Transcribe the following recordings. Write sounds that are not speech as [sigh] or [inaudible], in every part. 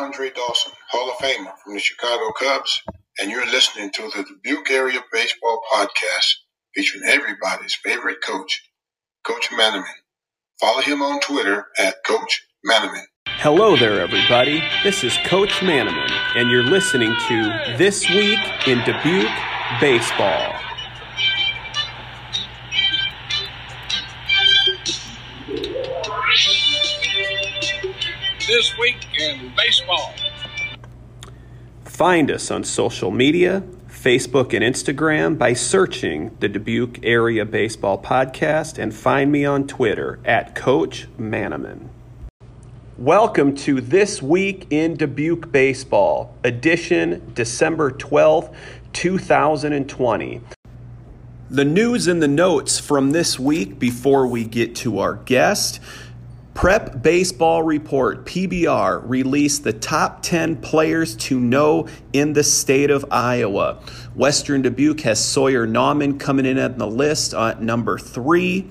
Andre Dawson, Hall of Famer from the Chicago Cubs, and you're listening to the Dubuque Area Baseball Podcast featuring everybody's favorite coach, Coach Manaman. Follow him on Twitter at Coach Manaman. Hello there, everybody. This is Coach Manaman, and you're listening to This Week in Dubuque Baseball. This Week in Baseball. Find us on social media, Facebook and Instagram by searching the Dubuque Area Baseball Podcast and find me on Twitter at Coach Manaman. Welcome to This Week in Dubuque Baseball, edition December 12th, 2020. The news and the notes from this week before we get to our guest. Prep Baseball Report, PBR, released the top 10 players to know in the state of Iowa. Western Dubuque has Sawyer Nauman coming in at the list at number three,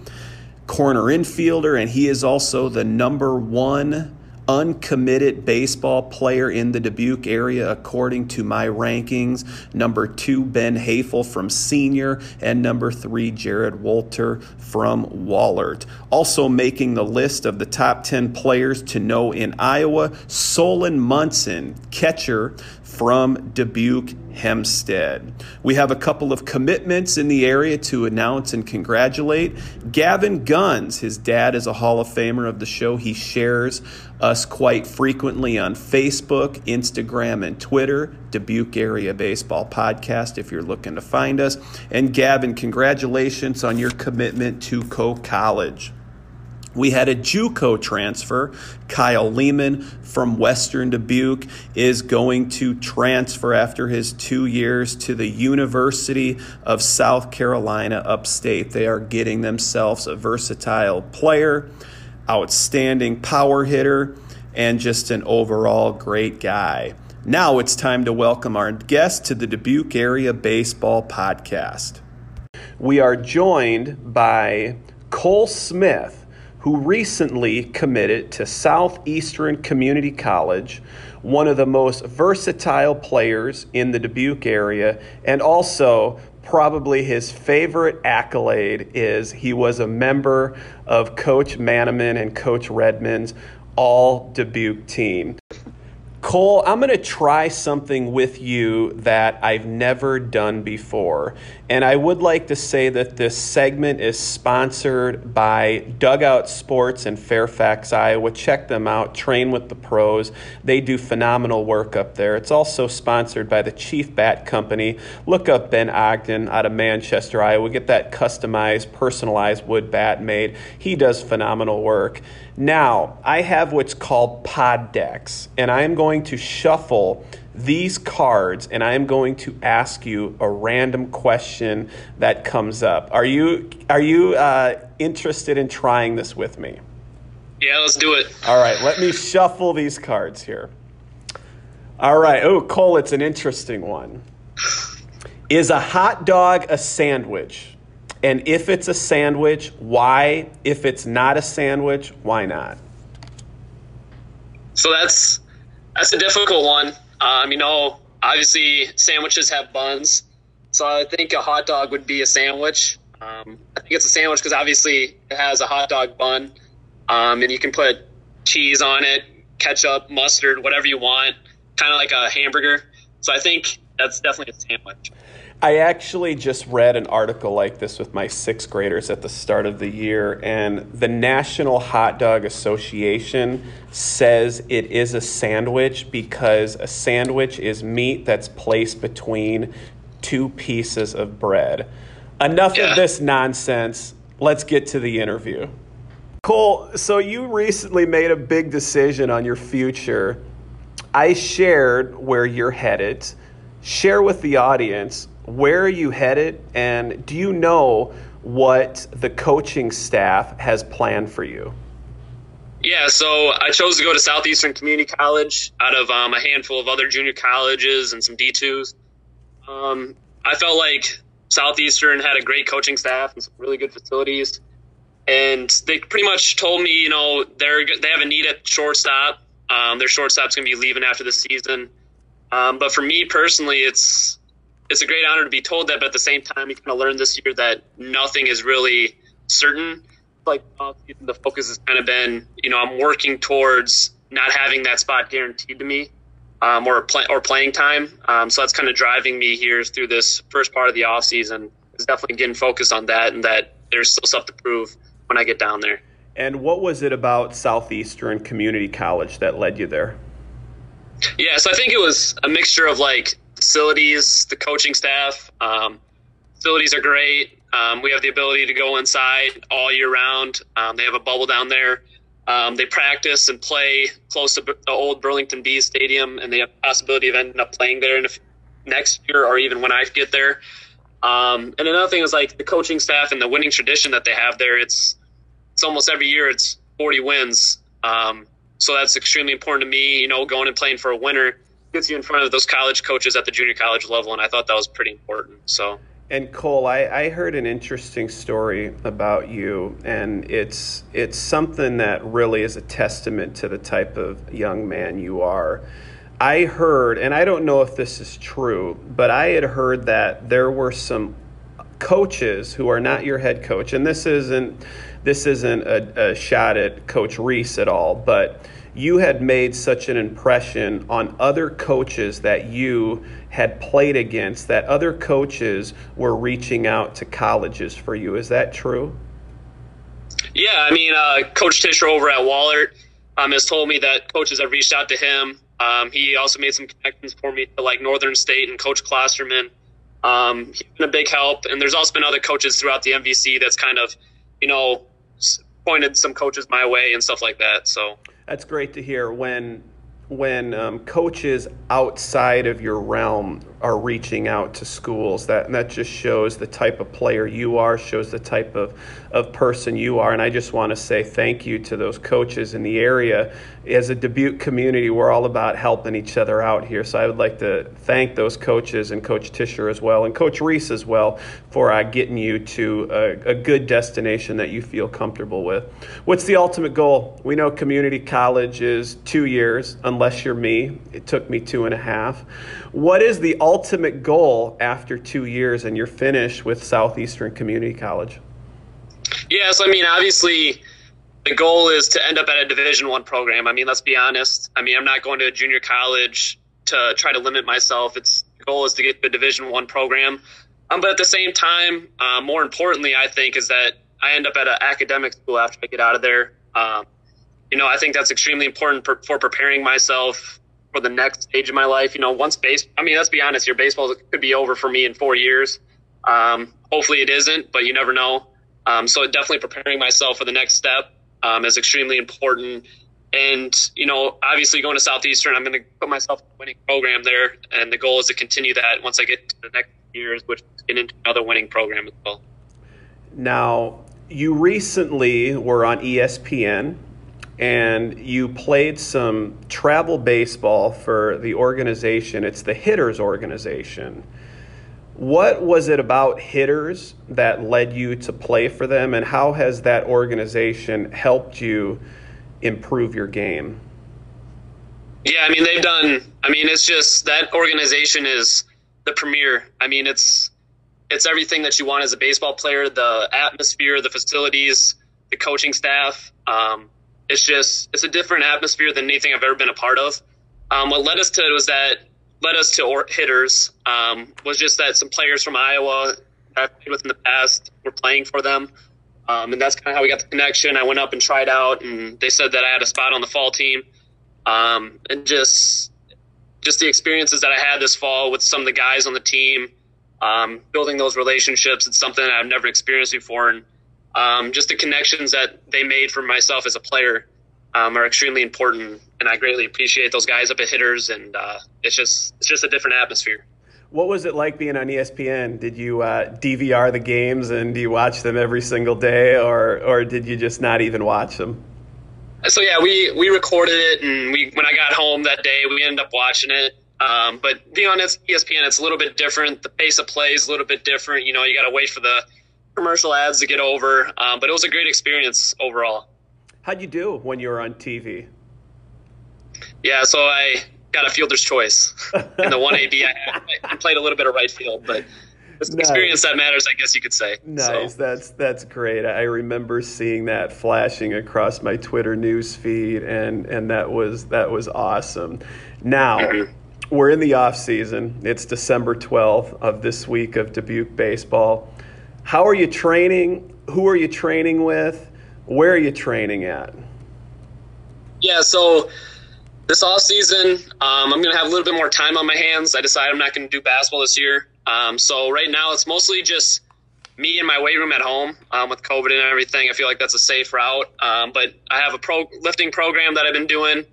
corner infielder, and he is also the number one uncommitted baseball player in the Dubuque area, according to my rankings. Number two, Ben Hafel from Senior, and number three, Jared Walter from Wahlert. Also making the list of the top 10 players to know in Iowa, Solon Munson, catcher from Dubuque Hempstead. We have a couple of commitments in the area to announce and congratulate. Gavin Guns, his dad is a Hall of Famer of the show. He shares us quite frequently on Facebook, Instagram, and Twitter. Dubuque Area Baseball Podcast if you're looking to find us. And Gavin, congratulations on your commitment to Coe College. We had a JUCO transfer. Kyle Lehman from Western Dubuque is going to transfer after his two years to the University of South Carolina upstate. They are getting themselves a versatile player, outstanding power hitter, and just an overall great guy. Now it's time to welcome our guest to the Dubuque Area Baseball Podcast. We are joined by Cole Smith who recently committed to Southeastern Community College, one of the most versatile players in the Dubuque area, and also probably his favorite accolade is he was a member of Coach Manaman and Coach Redmond's all Dubuque team. Cole, I'm going to try something with you that I've never done before. And I would like to say that this segment is sponsored by Dugout Sports in Fairfax, Iowa. Check them out, train with the pros. They do phenomenal work up there. It's also sponsored by the Chief Bat Company. Look up Ben Ogden out of Manchester, Iowa. Get that customized, personalized wood bat made. He does phenomenal work. Now, I have what's called pod decks, and I am going to shuffle these cards and I am going to ask you a random question that comes up. Are you are you uh, interested in trying this with me? Yeah, let's do it. All right, let me shuffle these cards here. All right. Oh, Cole, it's an interesting one. Is a hot dog a sandwich? And if it's a sandwich, why? If it's not a sandwich, why not? So that's that's a difficult one. Um, you know, obviously sandwiches have buns, so I think a hot dog would be a sandwich. Um, I think it's a sandwich because obviously it has a hot dog bun, um, and you can put cheese on it, ketchup, mustard, whatever you want, kind of like a hamburger. So I think that's definitely a sandwich. I actually just read an article like this with my sixth graders at the start of the year, and the National Hot Dog Association says it is a sandwich because a sandwich is meat that's placed between two pieces of bread. Enough yeah. of this nonsense. Let's get to the interview. Cole, so you recently made a big decision on your future. I shared where you're headed. Share with the audience where are you headed, and do you know what the coaching staff has planned for you? Yeah, so I chose to go to Southeastern Community College out of um, a handful of other junior colleges and some D2s. Um, I felt like Southeastern had a great coaching staff and some really good facilities. And they pretty much told me, you know, they're they have a need at shortstop, Um, their shortstop's going to be leaving after the season. Um, but for me personally, it's it's a great honor to be told that. But at the same time, you kind of learned this year that nothing is really certain. Like the focus has kind of been, you know, I'm working towards not having that spot guaranteed to me, um, or play, or playing time. Um, so that's kind of driving me here through this first part of the off season. Is definitely getting focused on that, and that there's still stuff to prove when I get down there. And what was it about Southeastern Community College that led you there? Yeah, so I think it was a mixture of like facilities, the coaching staff. Um, facilities are great. Um, we have the ability to go inside all year round. Um, they have a bubble down there. Um, they practice and play close to the old Burlington Bees Stadium, and they have the possibility of ending up playing there in next year or even when I get there. Um, and another thing is like the coaching staff and the winning tradition that they have there. It's it's almost every year it's 40 wins. Um, so that's extremely important to me. You know, going and playing for a winner gets you in front of those college coaches at the junior college level, and I thought that was pretty important. So. And Cole, I, I heard an interesting story about you, and it's it's something that really is a testament to the type of young man you are. I heard, and I don't know if this is true, but I had heard that there were some coaches who are not your head coach, and this isn't this isn't a, a shot at Coach Reese at all, but you had made such an impression on other coaches that you had played against that other coaches were reaching out to colleges for you. Is that true? Yeah, I mean, uh, Coach Tischer over at Wahlert um, has told me that coaches have reached out to him um, he also made some connections for me to like Northern State and Coach Klosterman. Um, he's been a big help, and there's also been other coaches throughout the MVC that's kind of, you know, pointed some coaches my way and stuff like that. So that's great to hear. When when um, coaches outside of your realm are reaching out to schools. That and that just shows the type of player you are, shows the type of, of person you are. And I just want to say thank you to those coaches in the area. As a Dubuque community, we're all about helping each other out here. So I would like to thank those coaches and Coach Tischer as well, and Coach Reese as well, for uh, getting you to a, a good destination that you feel comfortable with. What's the ultimate goal? We know community college is two years, unless you're me. It took me two and a half. What is the ultimate goal after two years and you're finished with Southeastern Community College? Yes, I mean, obviously, the goal is to end up at a Division One program. I mean, let's be honest. I mean, I'm not going to a junior college to try to limit myself. It's the goal is to get to a Division One program. Um, but at the same time, uh, more importantly, I think is that I end up at an academic school after I get out of there. Um, you know, I think that's extremely important for, for preparing myself for the next stage of my life. You know, once base, I mean, let's be honest, your baseball could be over for me in four years. Um, hopefully it isn't, but you never know. Um, so definitely preparing myself for the next step um, is extremely important. And, you know, obviously going to Southeastern, I'm going to put myself in a winning program there. And the goal is to continue that once I get to the next years, which is into another winning program as well. Now, you recently were on ESPN and you played some travel baseball for the organization. It's the Hitters organization. What was it about Hitters that led you to play for them, and how has that organization helped you improve your game? Yeah, I mean, they've done, I mean, it's just that organization is the premier. I mean, it's, it's everything that you want as a baseball player the atmosphere, the facilities, the coaching staff. Um, it's just it's a different atmosphere than anything I've ever been a part of. Um, what led us to it was that led us to or- hitters um, was just that some players from Iowa that I've played with in the past were playing for them, um, and that's kind of how we got the connection. I went up and tried out, and they said that I had a spot on the fall team, um, and just just the experiences that I had this fall with some of the guys on the team, um, building those relationships. It's something I've never experienced before, and um, just the connections that they made for myself as a player um, are extremely important, and I greatly appreciate those guys up at hitters. And uh, it's just it's just a different atmosphere. What was it like being on ESPN? Did you uh, DVR the games and do you watch them every single day, or or did you just not even watch them? So yeah, we we recorded it, and we when I got home that day, we ended up watching it. Um, but being on ESPN, it's a little bit different. The pace of play is a little bit different. You know, you got to wait for the commercial ads to get over. Um, but it was a great experience overall. How'd you do when you were on TV? Yeah, so I got a fielder's choice [laughs] in the one AB. I, I played a little bit of right field, but it's nice. experience that matters, I guess you could say. Nice. So. That's that's great. I remember seeing that flashing across my Twitter news feed, and and that was that was awesome. Now. Mm-hmm. We're in the off season. It's December 12th of this week of Dubuque baseball. How are you training? Who are you training with? Where are you training at? Yeah, so this off season, um, I'm going to have a little bit more time on my hands. I decided I'm not going to do basketball this year. Um, so right now, it's mostly just me in my weight room at home um, with COVID and everything. I feel like that's a safe route. Um, but I have a pro lifting program that I've been doing.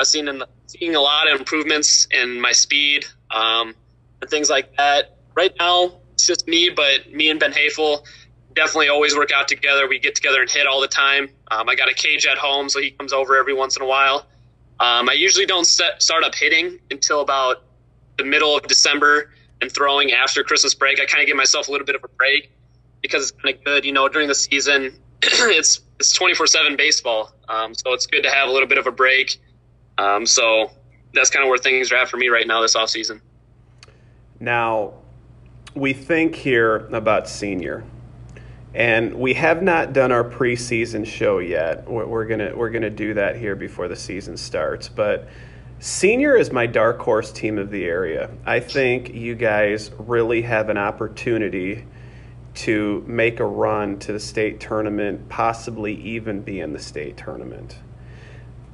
I've seen in the, seeing a lot of improvements in my speed um, and things like that. Right now, it's just me, but me and Ben Hafel definitely always work out together. We get together and hit all the time. Um, I got a cage at home, so he comes over every once in a while. Um, I usually don't set, start up hitting until about the middle of December and throwing after Christmas break. I kind of give myself a little bit of a break because it's kind of good, you know, during the season. [clears throat] it's it's twenty four seven baseball, um, so it's good to have a little bit of a break. Um, so that's kind of where things are at for me right now this off season. Now, we think here about senior and we have not done our preseason show yet. We're gonna we're gonna do that here before the season starts. But senior is my dark horse team of the area. I think you guys really have an opportunity to make a run to the state tournament, possibly even be in the state tournament.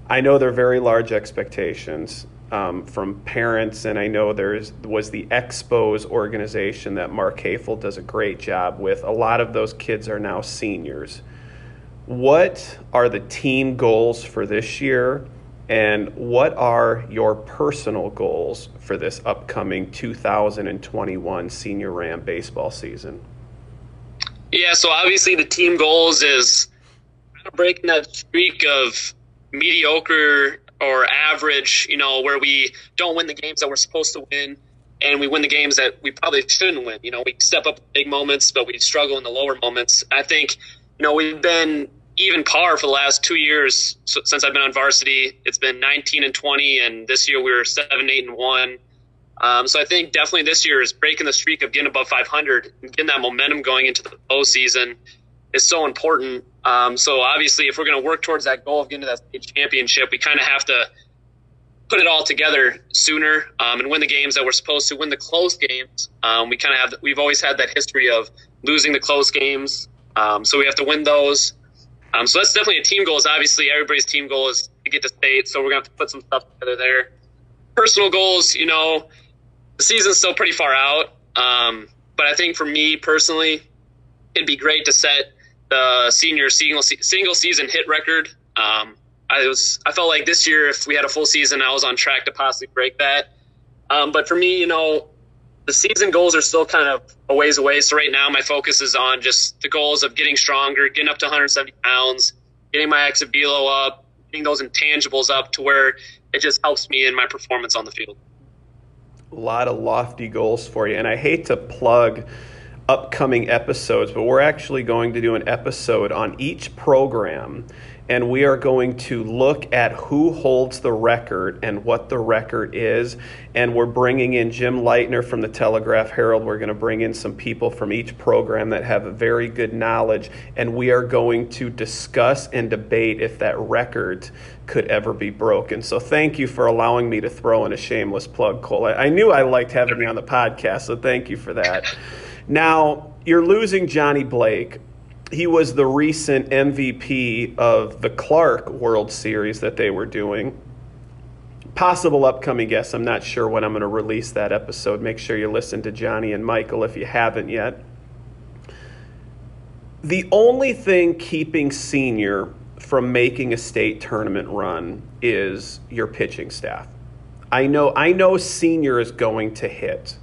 I know they're very large expectations um, from parents, and I know there's was the Expos organization that Mark Hafel does a great job with. A lot of those kids are now seniors. What are the team goals for this year, and what are your personal goals for this upcoming 2021 Senior Ram baseball season? Yeah, so obviously the team goals is breaking that streak of mediocre or average, you know, where we don't win the games that we're supposed to win and we win the games that we probably shouldn't win. You know, we step up big moments, but we struggle in the lower moments. I think, you know, we've been even par for the last two years since I've been on varsity. It's been 19 and 20, and this year we were 7, 8 and 1. Um, so I think definitely this year is breaking the streak of getting above 500 and getting that momentum going into the postseason is so important. Um, so obviously, if we're going to work towards that goal of getting to that state championship, we kind of have to put it all together sooner um, and win the games that we're supposed to win the close games. Um, we kind of have we've always had that history of losing the close games, um, so we have to win those. Um, so that's definitely a team goal. Is obviously everybody's team goal is to get to state, so we're going to have to put some stuff together there. Personal goals, you know, the season's still pretty far out, um, but I think for me personally, it'd be great to set the senior single single season hit record. Um, I was I felt like this year if we had a full season, I was on track to possibly break that. Um, but for me, you know, the season goals are still kind of a ways away. So right now, my focus is on just the goals of getting stronger, getting up to 170 pounds, getting my exit up, getting those intangibles up to where it just helps me in my performance on the field. A lot of lofty goals for you, and I hate to plug upcoming episodes, but we're actually going to do an episode on each program and we are going to look at who holds the record and what the record is. And we're bringing in Jim Leitner from the Telegraph Herald. We're going to bring in some people from each program that have a very good knowledge, and we are going to discuss and debate if that record could ever be broken. So thank you for allowing me to throw in a shameless plug, Cole. I knew I liked having you on the podcast, so thank you for that. Now, you're losing Johnny Blake. He was the recent MVP of the Clark World Series that they were doing. Possible upcoming guests. I'm not sure when I'm going to release that episode. Make sure you listen to Johnny and Michael if you haven't yet. The only thing keeping senior from making a state tournament run is your pitching staff. I know I know senior is going to hit.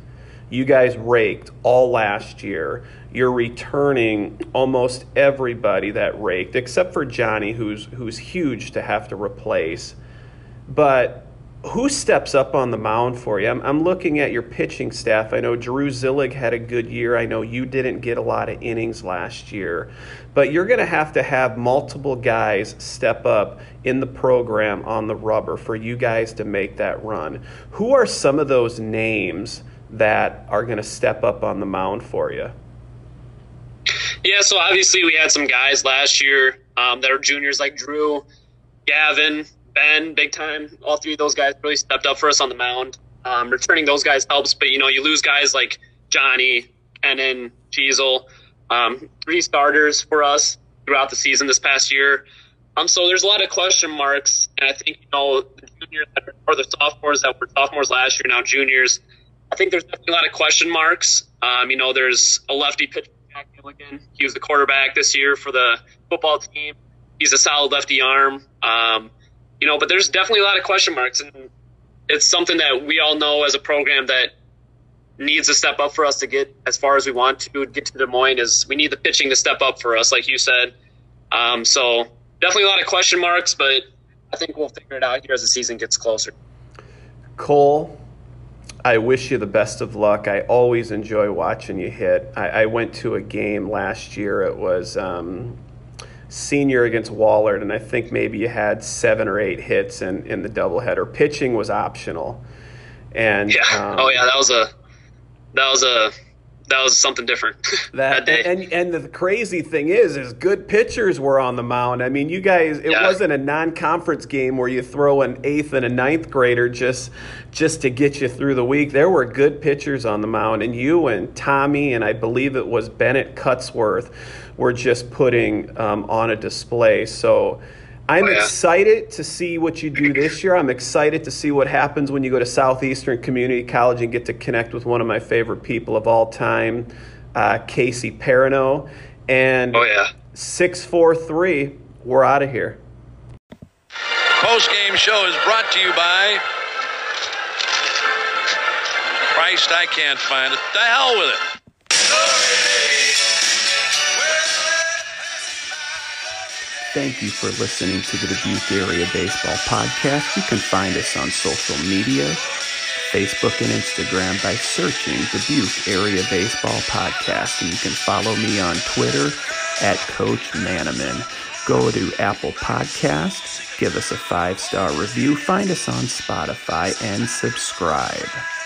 You guys raked all last year. You're returning almost everybody that raked, except for Johnny, who's who's huge to have to replace. But who steps up on the mound for you? I'm, I'm, looking at your pitching staff. I know Drew Zillig had a good year. I know you didn't get a lot of innings last year, but you're going to have to have multiple guys step up in the program on the rubber for you guys to make that run. Who are some of those names that are going to step up on the mound for you? Yeah, so obviously we had some guys last year um, that are juniors like Drew, Gavin, Ben, big time. All three of those guys really stepped up for us on the mound. Um, returning those guys helps, but you know you lose guys like Johnny, Kenan, Cheezel, um, three starters for us throughout the season this past year. Um, so there's a lot of question marks, and I think you know the juniors or the sophomores that were sophomores last year now juniors. I think there's definitely a lot of question marks. Um, you know, there's a lefty pitcher, Jack Gilligan. He was the quarterback this year for the football team. He's a solid lefty arm. Um, you know, but there's definitely a lot of question marks, and it's something that we all know as a program that needs to step up for us to get as far as we want to get to Des Moines. Is we need the pitching to step up for us, like you said. Um, so definitely a lot of question marks, but I think we'll figure it out here as the season gets closer. Cole, I wish you the best of luck. I always enjoy watching you hit. I, I went to a game last year. It was um, senior against Wahlert, and I think maybe you had seven or eight hits in, in the doubleheader. Pitching was optional, and yeah, um, oh yeah, that was a that was a that was something different [laughs] that, that, day. And and the crazy thing is, is good pitchers were on the mound. I mean, you guys, it yeah. wasn't a non-conference game where you throw an eighth and a ninth grader just just to get you through the week. There were good pitchers on the mound, and you and Tommy and I believe it was Bennett Cutsworth were just putting um, on a display. So I'm oh, yeah. excited to see what you do this year. I'm excited to see what happens when you go to Southeastern Community College and get to connect with one of my favorite people of all time, uh, Casey Perino. And oh, yeah. 643, we're out of here. Post game show is brought to you by Christ, I can't find it. The hell with it. Thank you for listening to the Dubuque Area Baseball Podcast. You can find us on social media, Facebook and Instagram by searching Dubuque Area Baseball Podcast. And you can follow me on Twitter at Coach Manaman. Go to Apple Podcasts, give us a five star review, find us on Spotify, and subscribe.